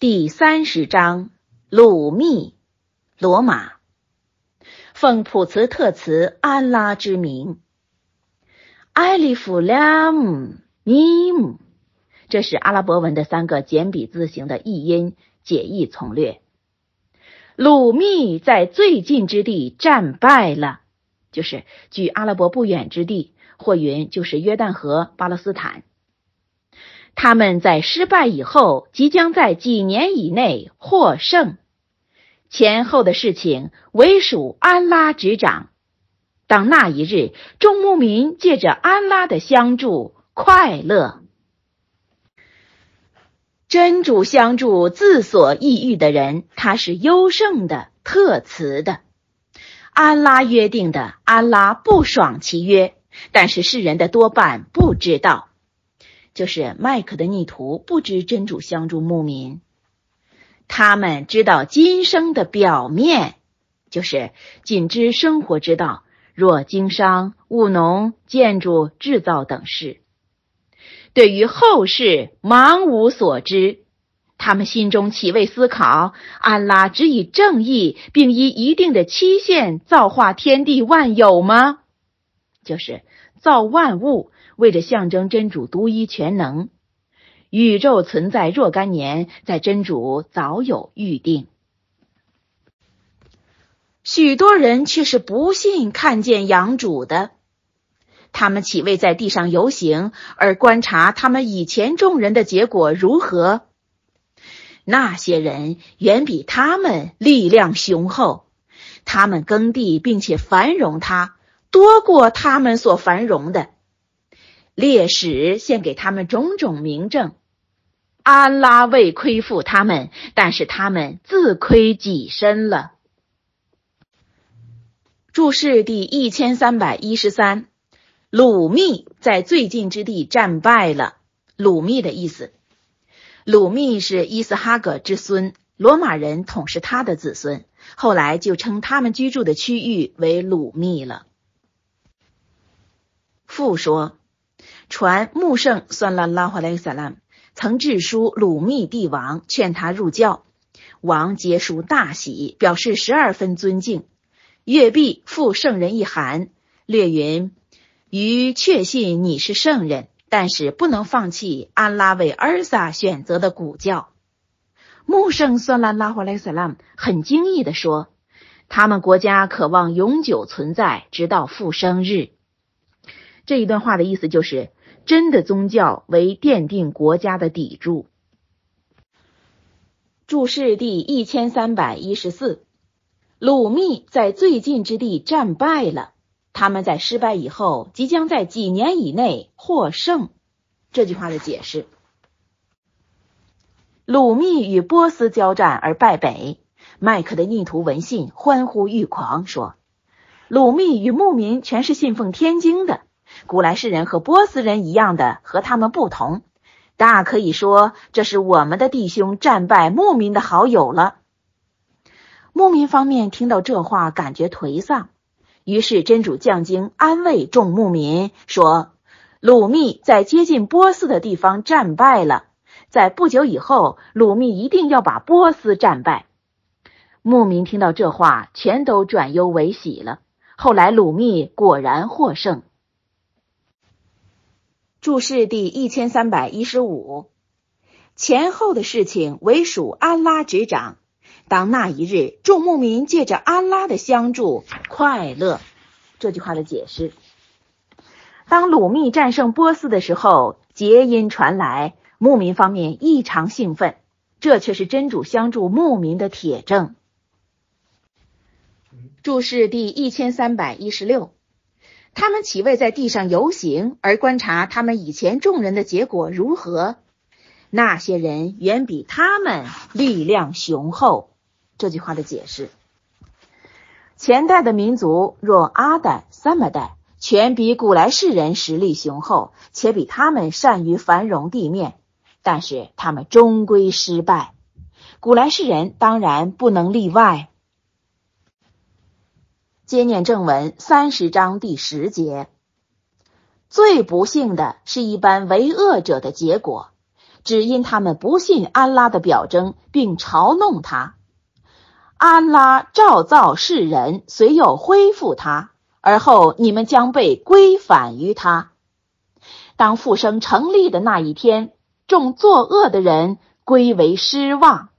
第三十章，鲁密，罗马，奉普茨特茨安拉之名，艾利弗拉姆尼姆，这是阿拉伯文的三个简笔字形的译音，解译从略。鲁密在最近之地战败了，就是距阿拉伯不远之地，或云就是约旦河、巴勒斯坦。他们在失败以后，即将在几年以内获胜。前后的事情唯属安拉执掌。当那一日，众牧民借着安拉的相助快乐。真主相助自所抑郁的人，他是优胜的、特慈的。安拉约定的，安拉不爽其约，但是世人的多半不知道。就是麦克的逆徒不知真主相助牧民，他们知道今生的表面，就是仅知生活之道，若经商、务农、建筑、制造等事，对于后世茫无所知。他们心中岂未思考，安拉只以正义，并依一定的期限造化天地万有吗？就是造万物。为着象征真主独一全能，宇宙存在若干年，在真主早有预定。许多人却是不信看见养主的，他们岂未在地上游行而观察他们以前众人的结果如何？那些人远比他们力量雄厚，他们耕地并且繁荣，他多过他们所繁荣的。烈士献给他们种种名证，安拉未亏负他们，但是他们自亏己身了。注释第一千三百一十三，鲁密在最近之地战败了。鲁密的意思，鲁密是伊斯哈格之孙，罗马人统是他的子孙，后来就称他们居住的区域为鲁密了。复说。传穆圣算拉拉华莱萨拉曾致书鲁密帝王，劝他入教。王结书大喜，表示十二分尊敬。月毕复圣人一函，略云：余确信你是圣人，但是不能放弃安拉为尔萨选择的古教。穆圣算拉拉华莱萨拉很惊异地说：“他们国家渴望永久存在，直到复生日。”这一段话的意思就是。真的宗教为奠定国家的砥柱。注释第一千三百一十四，鲁密在最近之地战败了。他们在失败以后，即将在几年以内获胜。这句话的解释：鲁密与波斯交战而败北，麦克的逆徒闻信，欢呼欲狂，说：“鲁密与牧民全是信奉天经的。”古来世人和波斯人一样的，和他们不同，大可以说这是我们的弟兄战败牧民的好友了。牧民方面听到这话，感觉颓丧，于是真主降经安慰众牧民说：“鲁密在接近波斯的地方战败了，在不久以后，鲁密一定要把波斯战败。”牧民听到这话，全都转忧为喜了。后来鲁密果然获胜。注释第一千三百一十五，前后的事情唯属安拉执掌。当那一日，众牧民借着安拉的相助快乐。这句话的解释：当鲁密战胜波斯的时候，捷音传来，牧民方面异常兴奋，这却是真主相助牧民的铁证。注释第一千三百一十六。他们岂未在地上游行而观察他们以前众人的结果如何？那些人远比他们力量雄厚。这句话的解释：前代的民族若阿代、三马代，全比古来世人实力雄厚，且比他们善于繁荣地面，但是他们终归失败。古来世人当然不能例外。接念正文三十章第十节，最不幸的是一般为恶者的结果，只因他们不信安拉的表征，并嘲弄他。安拉照造世人，随又恢复他，而后你们将被归返于他。当复生成立的那一天，众作恶的人归为失望，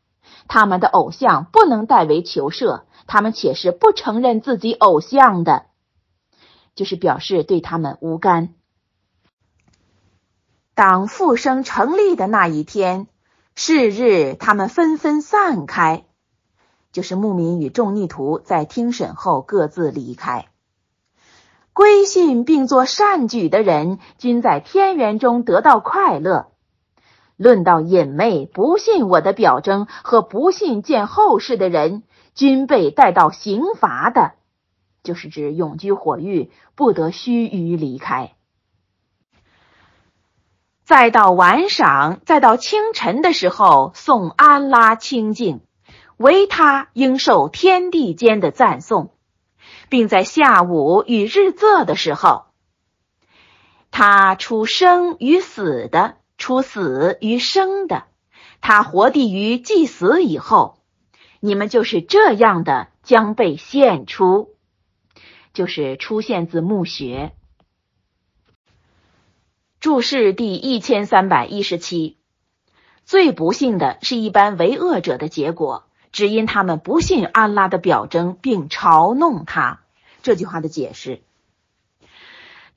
他们的偶像不能代为求赦，他们且是不承认自己偶像的，就是表示对他们无干。当复生成立的那一天，是日，他们纷纷散开。就是牧民与众逆徒在听审后各自离开。归信并做善举的人，均在天元中得到快乐。论到隐昧不信我的表征和不信见后世的人，均被带到刑罚的，就是指永居火狱，不得须臾离开。再到晚赏，再到清晨的时候，送安拉清净。唯他应受天地间的赞颂，并在下午与日仄的时候，他出生与死的，出死与生的，他活地于祭死以后，你们就是这样的将被献出，就是出现自墓穴。注释第一千三百一十七，最不幸的是一般为恶者的结果。只因他们不信安拉的表征，并嘲弄他。这句话的解释，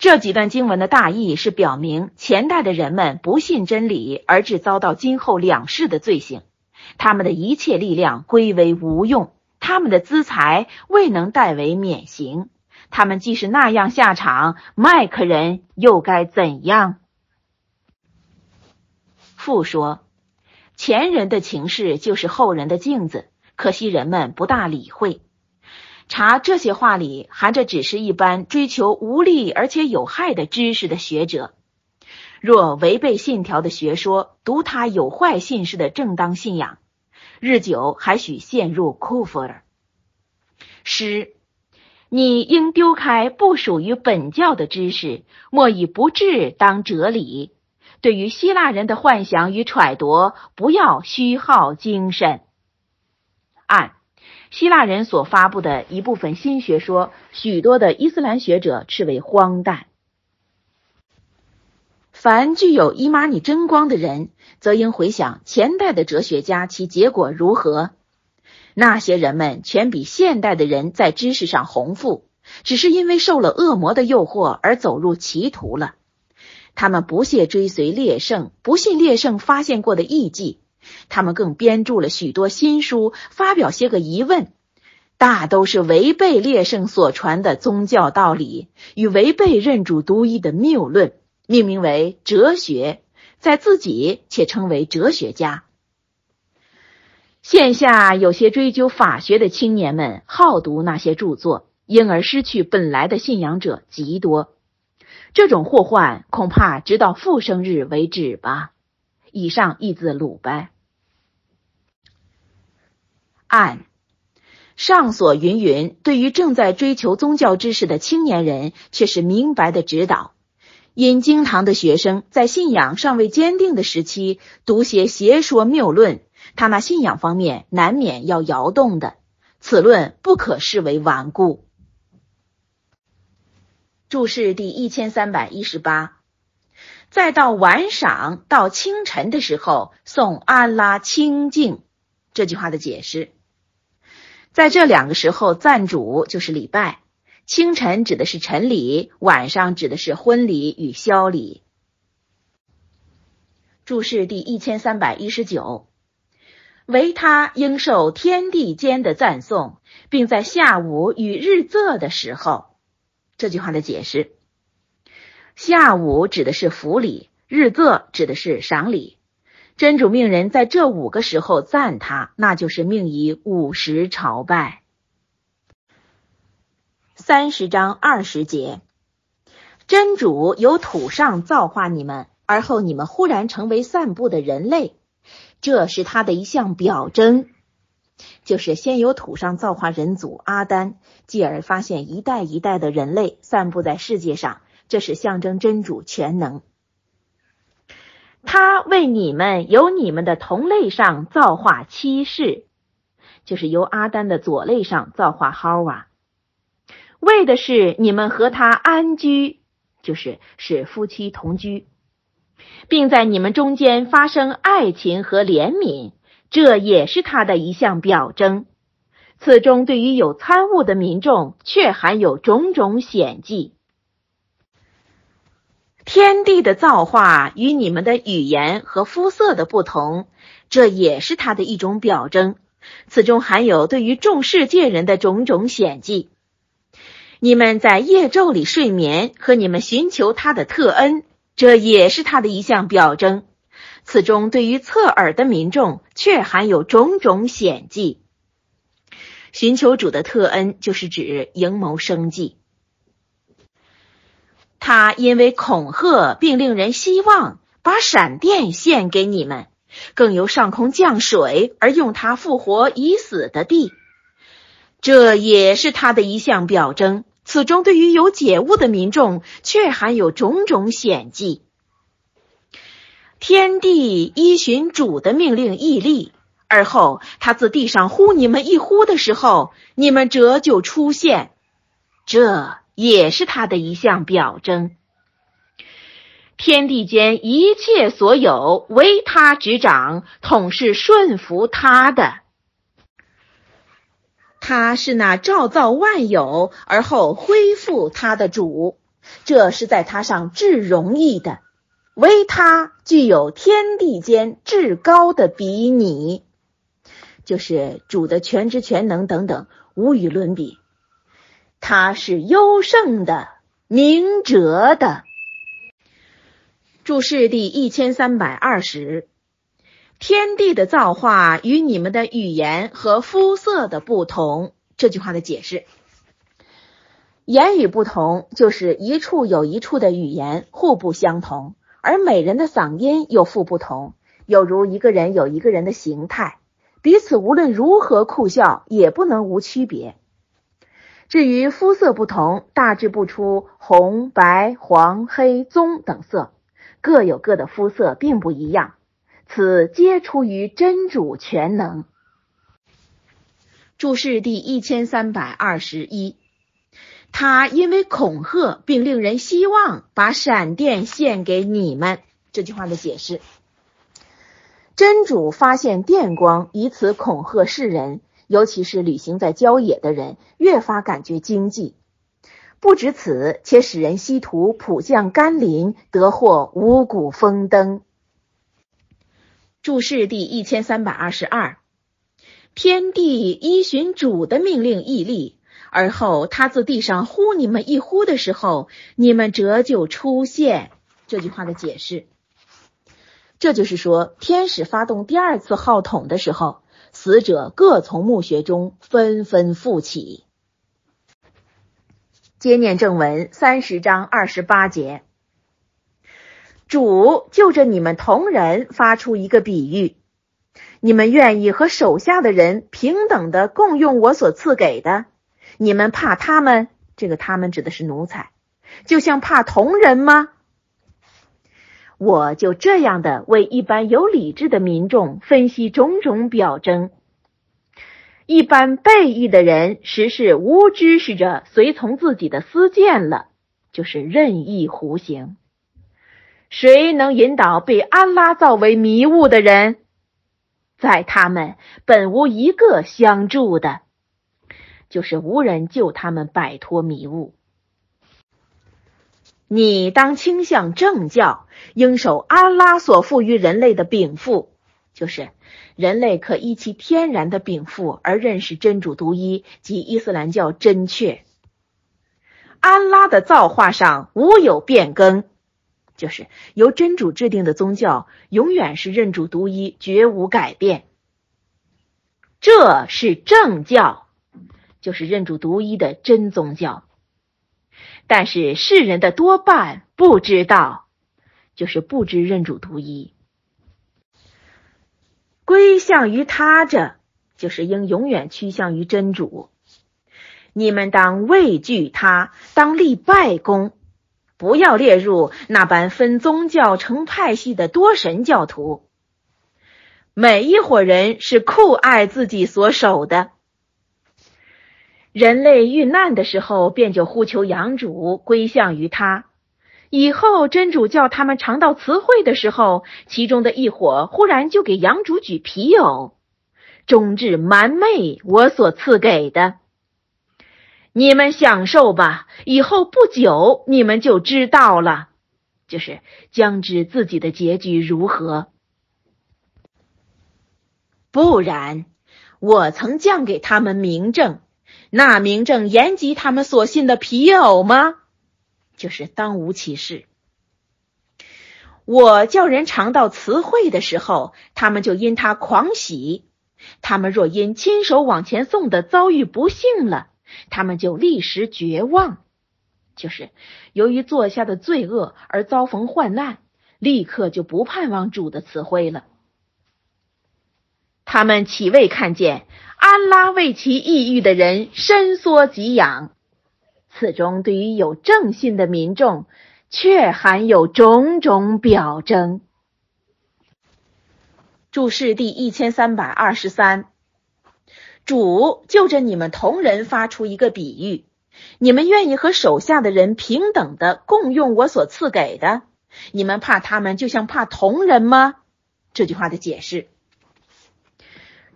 这几段经文的大意是表明前代的人们不信真理，而致遭到今后两世的罪行。他们的一切力量归为无用，他们的资财未能代为免刑。他们既是那样下场，麦克人又该怎样？父说。前人的情事就是后人的镜子，可惜人们不大理会。查这些话里含着只是一般追求无利而且有害的知识的学者，若违背信条的学说，读他有坏信士的正当信仰，日久还许陷入库弗尔。诗，你应丢开不属于本教的知识，莫以不智当哲理。对于希腊人的幻想与揣度，不要虚耗精神。按希腊人所发布的一部分新学说，许多的伊斯兰学者斥为荒诞。凡具有伊玛尼真光的人，则应回想前代的哲学家，其结果如何？那些人们全比现代的人在知识上宏富，只是因为受了恶魔的诱惑而走入歧途了。他们不屑追随列圣，不信列圣发现过的异迹。他们更编著了许多新书，发表些个疑问，大都是违背列圣所传的宗教道理，与违背认主独一的谬论，命名为哲学，在自己且称为哲学家。现下有些追究法学的青年们好读那些著作，因而失去本来的信仰者极多。这种祸患恐怕直到复生日为止吧。以上译自鲁班。按上所云云，对于正在追求宗教知识的青年人，却是明白的指导。因经堂的学生在信仰尚未坚定的时期，读些邪说谬论，他那信仰方面难免要摇动的。此论不可视为顽固。注释第一千三百一十八，再到晚赏到清晨的时候，送安拉清净。这句话的解释，在这两个时候赞主就是礼拜，清晨指的是晨礼，晚上指的是婚礼与宵礼。注释第一千三百一十九，唯他应受天地间的赞颂，并在下午与日仄的时候。这句话的解释：下午指的是福礼，日仄指的是赏礼。真主命人在这五个时候赞他，那就是命以午时朝拜。三十章二十节，真主由土上造化你们，而后你们忽然成为散布的人类，这是他的一项表征。就是先由土上造化人祖阿丹，继而发现一代一代的人类散布在世界上，这是象征真主全能。他为你们由你们的同类上造化七世，就是由阿丹的左类上造化哈瓦，为的是你们和他安居，就是使夫妻同居，并在你们中间发生爱情和怜悯，这也是他的一项表征。此中对于有参悟的民众，却含有种种险迹。天地的造化与你们的语言和肤色的不同，这也是它的一种表征。此中含有对于众世界人的种种险迹。你们在夜昼里睡眠和你们寻求他的特恩，这也是他的一项表征。此中对于侧耳的民众，却含有种种险迹。寻求主的特恩，就是指营谋生计。他因为恐吓并令人希望，把闪电献给你们，更由上空降水而用它复活已死的地，这也是他的一项表征。此中对于有解悟的民众，却含有种种险迹。天地依循主的命令屹立，而后他自地上呼你们一呼的时候，你们折就出现。这。也是他的一项表征。天地间一切所有，唯他执掌，统是顺服他的。他是那照造万有而后恢复他的主，这是在他上至容易的。唯他具有天地间至高的比拟，就是主的全知全能等等，无与伦比。他是优胜的，明哲的。注释第一千三百二十，天地的造化与你们的语言和肤色的不同。这句话的解释：言语不同，就是一处有一处的语言互不相同，而每人的嗓音又复不同，有如一个人有一个人的形态，彼此无论如何酷笑，也不能无区别。至于肤色不同，大致不出红、白、黄、黑、棕等色，各有各的肤色，并不一样。此皆出于真主全能。注释第一千三百二十一，他因为恐吓并令人希望，把闪电献给你们。这句话的解释：真主发现电光，以此恐吓世人。尤其是旅行在郊野的人，越发感觉经济。不止此，且使人希图普降甘霖，得获五谷丰登。注释第一千三百二十二：天地依循主的命令屹立，而后他自地上呼你们一呼的时候，你们折就出现。这句话的解释，这就是说，天使发动第二次号筒的时候。死者各从墓穴中纷纷复起。接念正文三十章二十八节，主就着你们同人发出一个比喻：你们愿意和手下的人平等的共用我所赐给的？你们怕他们？这个他们指的是奴才，就像怕同人吗？我就这样的为一般有理智的民众分析种种表征。一般背义的人实是无知识着随从自己的私见了，就是任意胡行。谁能引导被安拉造为迷雾的人？在他们本无一个相助的，就是无人救他们摆脱迷雾。你当倾向正教，应守安拉所赋予人类的禀赋，就是人类可依其天然的禀赋而认识真主独一及伊斯兰教真确。安拉的造化上无有变更，就是由真主制定的宗教永远是认主独一，绝无改变。这是正教，就是认主独一的真宗教。但是世人的多半不知道，就是不知认主独一，归向于他者，就是应永远趋向于真主。你们当畏惧他，当立拜功，不要列入那般分宗教成派系的多神教徒。每一伙人是酷爱自己所守的。人类遇难的时候，便就呼求养主归向于他。以后真主叫他们尝到词汇的时候，其中的一伙忽然就给养主举皮偶，终至瞒昧我所赐给的。你们享受吧，以后不久你们就知道了，就是将知自己的结局如何。不然，我曾降给他们明证。那名正言及他们所信的皮偶吗？就是当无其事。我叫人尝到词汇的时候，他们就因他狂喜；他们若因亲手往前送的遭遇不幸了，他们就立时绝望。就是由于做下的罪恶而遭逢患难，立刻就不盼望主的词汇了。他们岂未看见？安拉为其抑郁的人伸缩给养，此中对于有正信的民众，却含有种种表征。注释第一千三百二十三，主就着你们同人发出一个比喻：你们愿意和手下的人平等的共用我所赐给的？你们怕他们就像怕同人吗？这句话的解释。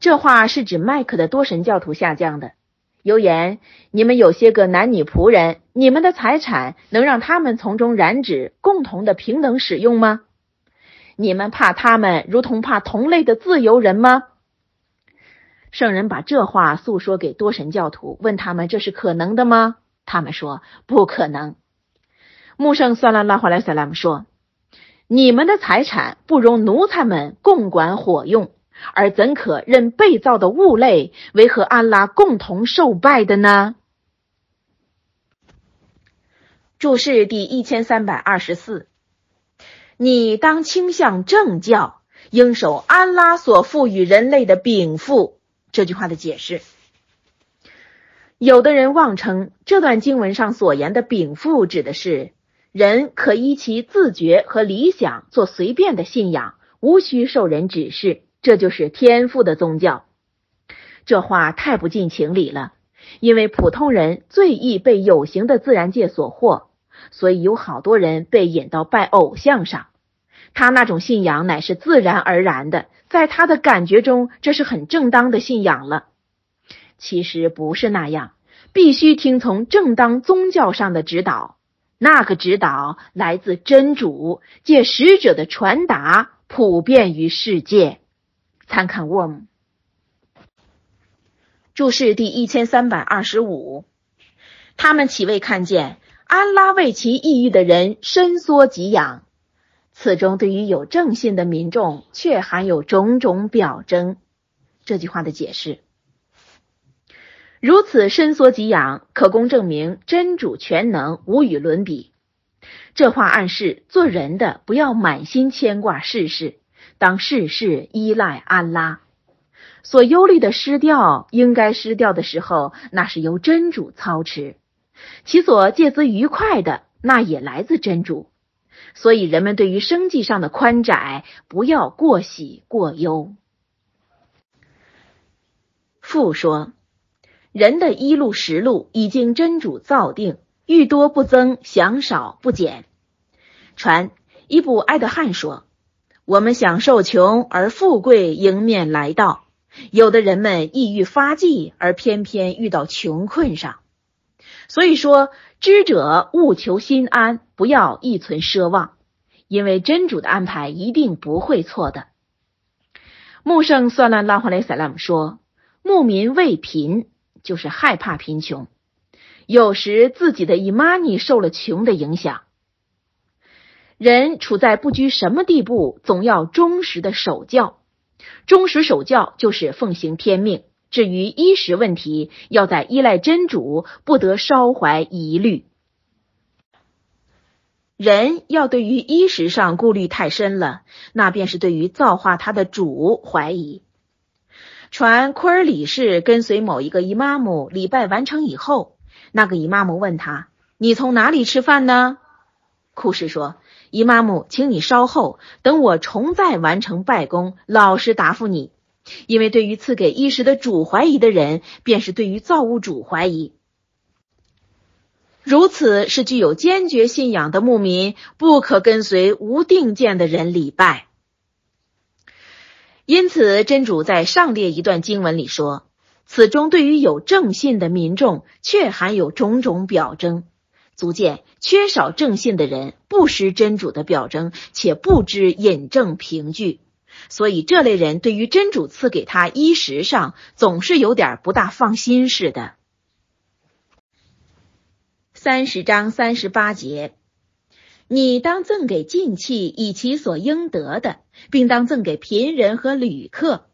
这话是指麦克的多神教徒下降的。有言：你们有些个男女仆人，你们的财产能让他们从中染指，共同的平等使用吗？你们怕他们如同怕同类的自由人吗？圣人把这话诉说给多神教徒，问他们这是可能的吗？他们说不可能。穆圣算了拉华莱萨拉姆说：你们的财产不容奴才们共管火用。而怎可任被造的物类为和安拉共同受拜的呢？注释第一千三百二十四，你当倾向正教，应守安拉所赋予人类的禀赋。这句话的解释，有的人妄称这段经文上所言的禀赋指的是人可依其自觉和理想做随便的信仰，无需受人指示。这就是天赋的宗教，这话太不近情理了。因为普通人最易被有形的自然界所惑，所以有好多人被引到拜偶像上。他那种信仰乃是自然而然的，在他的感觉中，这是很正当的信仰了。其实不是那样，必须听从正当宗教上的指导。那个指导来自真主，借使者的传达，普遍于世界。参看 Worm 注释第一千三百二十五，他们岂未看见安拉为其抑郁的人伸缩给养？此中对于有正信的民众，却含有种种表征。这句话的解释，如此伸缩给养，可供证明真主全能，无与伦比。这话暗示做人的不要满心牵挂世事。当事事依赖安拉，所忧虑的失掉应该失掉的时候，那是由真主操持；其所借资愉快的，那也来自真主。所以人们对于生计上的宽窄，不要过喜过忧。父说：人的一路十路已经真主造定，欲多不增，想少不减。传伊布埃德汗说。我们享受穷而富贵迎面来到，有的人们意欲发迹而偏偏遇到穷困上，所以说知者务求心安，不要一存奢望，因为真主的安排一定不会错的。穆圣算了拉华雷萨拉姆说：“牧民畏贫，就是害怕贫穷，有时自己的伊玛尼受了穷的影响。”人处在不拘什么地步，总要忠实的守教。忠实守教就是奉行天命。至于衣食问题，要在依赖真主，不得稍怀疑虑。人要对于衣食上顾虑太深了，那便是对于造化他的主怀疑。传库尔里士跟随某一个伊玛目礼拜完成以后，那个伊玛目问他：“你从哪里吃饭呢？”库什说：“姨妈母，请你稍后，等我重再完成拜功，老实答复你。因为对于赐给衣食的主怀疑的人，便是对于造物主怀疑。如此是具有坚决信仰的牧民，不可跟随无定见的人礼拜。因此，真主在上列一段经文里说：此中对于有正信的民众，却含有种种表征。”足见缺少正信的人不识真主的表征，且不知引证凭据，所以这类人对于真主赐给他衣食上总是有点不大放心似的。三十章三十八节，你当赠给近戚以其所应得的，并当赠给贫人和旅客，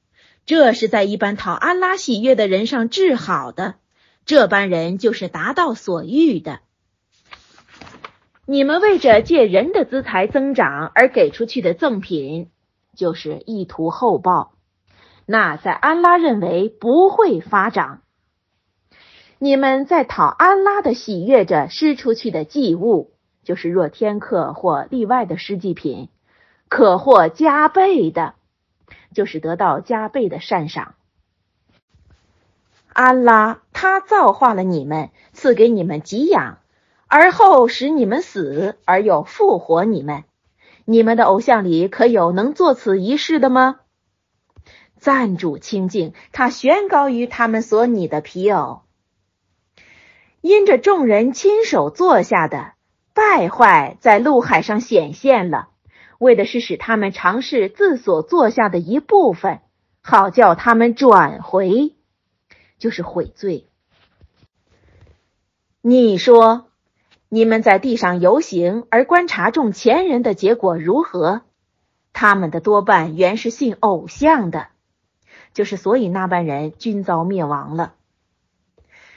这是在一般讨安拉喜悦的人上治好的。这般人就是达到所欲的。你们为着借人的资财增长而给出去的赠品，就是意图厚报，那在安拉认为不会发长。你们在讨安拉的喜悦着施出去的祭物，就是若天客或例外的施祭品，可获加倍的，就是得到加倍的善赏。安拉他造化了你们，赐给你们给养。而后使你们死，而又复活你们。你们的偶像里可有能做此一事的吗？赞主清净，他悬高于他们所拟的皮偶。因着众人亲手做下的败坏，在陆海上显现了，为的是使他们尝试自所做下的一部分，好叫他们转回，就是悔罪。你说。你们在地上游行而观察众前人的结果如何？他们的多半原是信偶像的，就是所以那般人均遭灭亡了。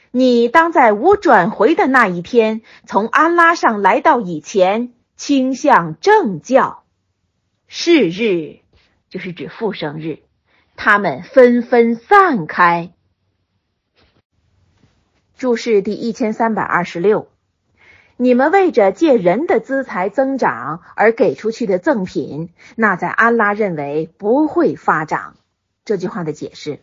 你当在无转回的那一天，从安拉上来到以前，倾向正教。是日，就是指复生日，他们纷纷散开。注释第一千三百二十六。你们为着借人的资财增长而给出去的赠品，那在安拉认为不会发长。这句话的解释：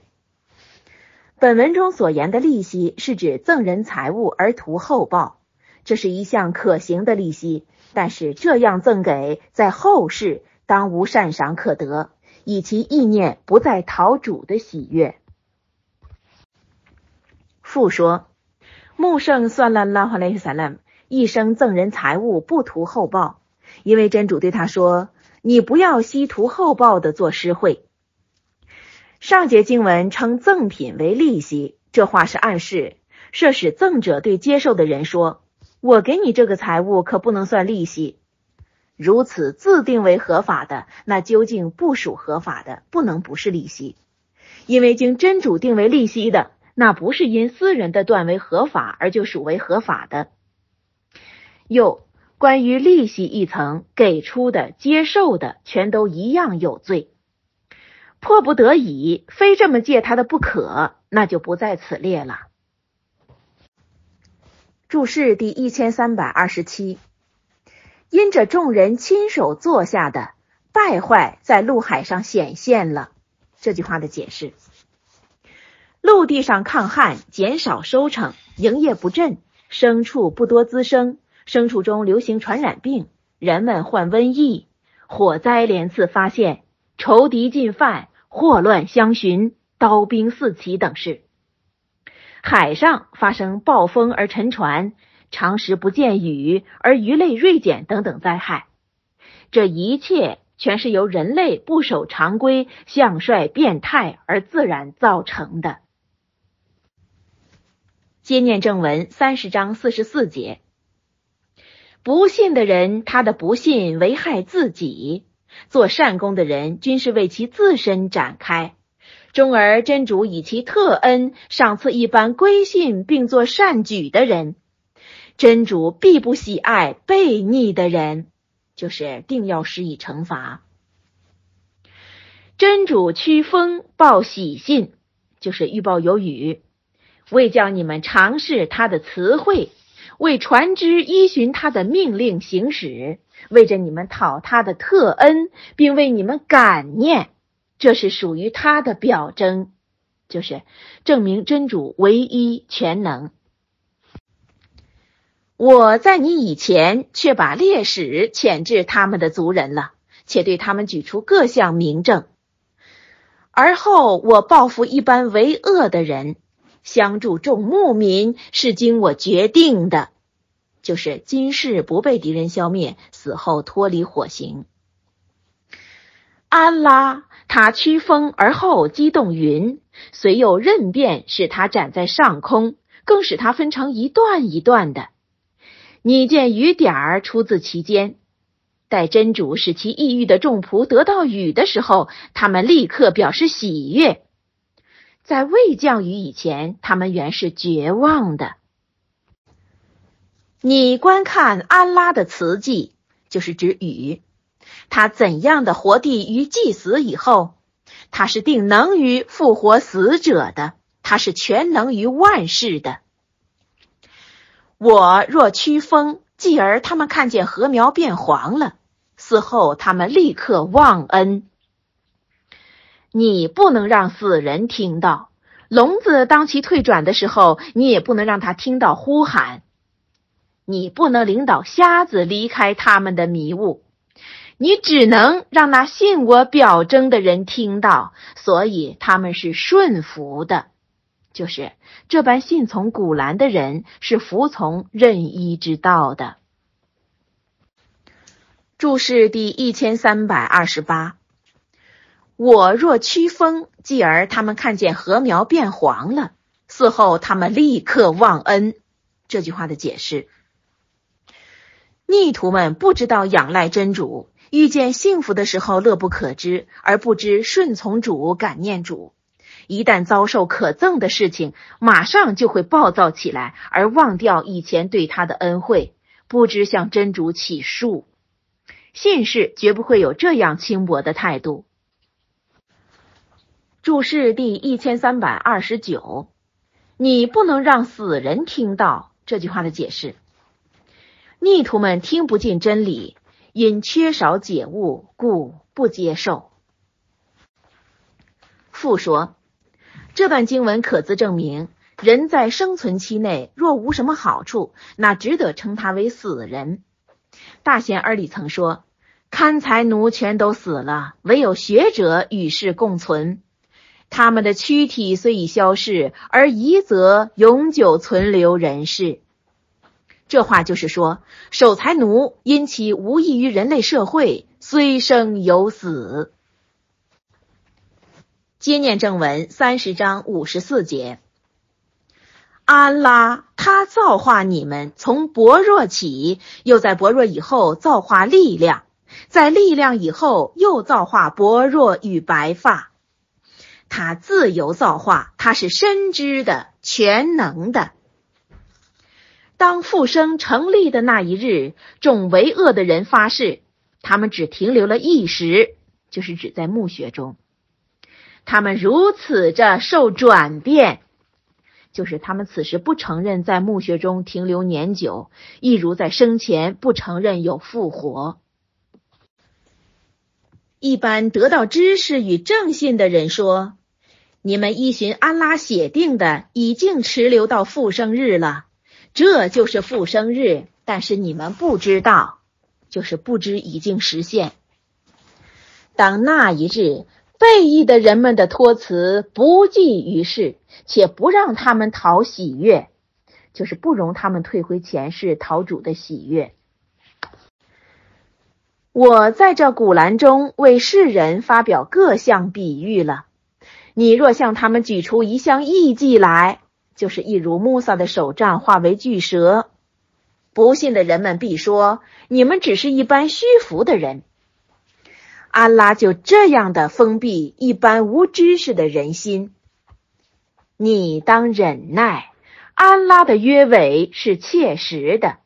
本文中所言的利息是指赠人财物而图厚报，这是一项可行的利息。但是这样赠给，在后世当无善赏可得，以其意念不再讨主的喜悦。复说，穆圣算了拉哈雷萨勒一生赠人财物，不图厚报，因为真主对他说：“你不要稀图厚报的做施惠。”上节经文称赠品为利息，这话是暗示，设使赠者对接受的人说：“我给你这个财物，可不能算利息。如此自定为合法的，那究竟不属合法的，不能不是利息，因为经真主定为利息的，那不是因私人的断为合法而就属为合法的。”又关于利息一层给出的、接受的，全都一样有罪。迫不得已，非这么借他的不可，那就不在此列了。注释第一千三百二十七，因着众人亲手做下的败坏，在陆海上显现了。这句话的解释：陆地上抗旱，减少收成，营业不振，牲畜不多滋生。牲畜中流行传染病，人们患瘟疫，火灾连次发现，仇敌进犯，祸乱相寻，刀兵四起等事。海上发生暴风而沉船，长时不见雨而鱼类锐减等等灾害。这一切全是由人类不守常规、向率变态而自然造成的。接念正文三十章四十四节。不信的人，他的不信危害自己；做善功的人，均是为其自身展开。终而真主以其特恩赏赐一般归信并做善举的人，真主必不喜爱悖逆的人，就是定要施以惩罚。真主驱风报喜信，就是预报有雨，为叫你们尝试他的词汇。为船只依循他的命令行驶，为着你们讨他的特恩，并为你们感念，这是属于他的表征，就是证明真主唯一全能。我在你以前却把烈士遣至他们的族人了，且对他们举出各项明证。而后我报复一般为恶的人，相助众牧民是经我决定的，就是今世不被敌人消灭，死后脱离火刑。安拉他驱风而后激动云，随有任变使他展在上空，更使它分成一段一段的。你见雨点儿出自其间，待真主使其抑郁的众仆得到雨的时候，他们立刻表示喜悦。在未降雨以前，他们原是绝望的。你观看安拉的慈迹，就是指雨，他怎样的活地于祭死以后，他是定能于复活死者的，他是全能于万事的。我若驱风，继而他们看见禾苗变黄了，死后他们立刻忘恩。你不能让死人听到聋子当其退转的时候，你也不能让他听到呼喊。你不能领导瞎子离开他们的迷雾，你只能让那信我表征的人听到，所以他们是顺服的。就是这般信从古兰的人是服从任意之道的。注释第一千三百二十八。我若驱风，继而他们看见禾苗变黄了，嗣后他们立刻忘恩。这句话的解释：逆徒们不知道仰赖真主，遇见幸福的时候乐不可支，而不知顺从主、感念主。一旦遭受可憎的事情，马上就会暴躁起来，而忘掉以前对他的恩惠，不知向真主起诉。信士绝不会有这样轻薄的态度。注释第一千三百二十九，你不能让死人听到这句话的解释。逆徒们听不进真理，因缺少解悟，故不接受。复说。这段经文可自证明，人在生存期内若无什么好处，那只得称他为死人。大贤二里曾说：“看财奴全都死了，唯有学者与世共存。他们的躯体虽已消逝，而遗则永久存留人世。”这话就是说，守财奴因其无益于人类社会，虽生犹死。接念正文三十章五十四节，安拉他造化你们从薄弱起，又在薄弱以后造化力量，在力量以后又造化薄弱与白发。他自由造化，他是深知的、全能的。当复生成立的那一日，众为恶的人发誓，他们只停留了一时，就是指在墓穴中。他们如此着受转变，就是他们此时不承认在墓穴中停留年久，亦如在生前不承认有复活。一般得到知识与正信的人说：“你们依循安拉写定的，已经持留到复生日了，这就是复生日。但是你们不知道，就是不知已经实现。当那一日。”背义的人们的托辞不济于事，且不让他们讨喜悦，就是不容他们退回前世讨主的喜悦。我在这古兰中为世人发表各项比喻了。你若向他们举出一项异迹来，就是一如穆萨的手杖化为巨蛇，不信的人们必说：你们只是一般虚浮的人。安拉就这样的封闭一般无知识的人心，你当忍耐。安拉的约尾是切实的，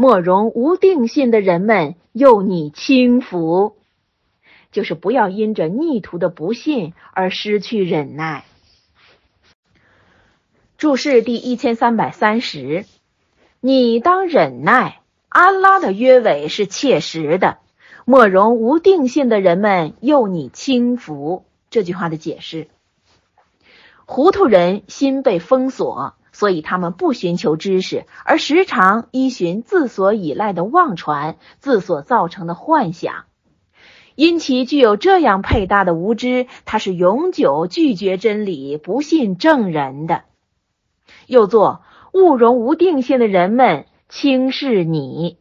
莫容无定信的人们诱你轻浮，就是不要因着逆徒的不信而失去忍耐。注释第一千三百三十，你当忍耐。安拉的约尾是切实的，莫容无定性的人们诱你轻浮。这句话的解释：糊涂人心被封锁，所以他们不寻求知识，而时常依循自所依赖的妄传，自所造成的幻想。因其具有这样配搭的无知，他是永久拒绝真理、不信正人的。又作勿容无定性的人们轻视你。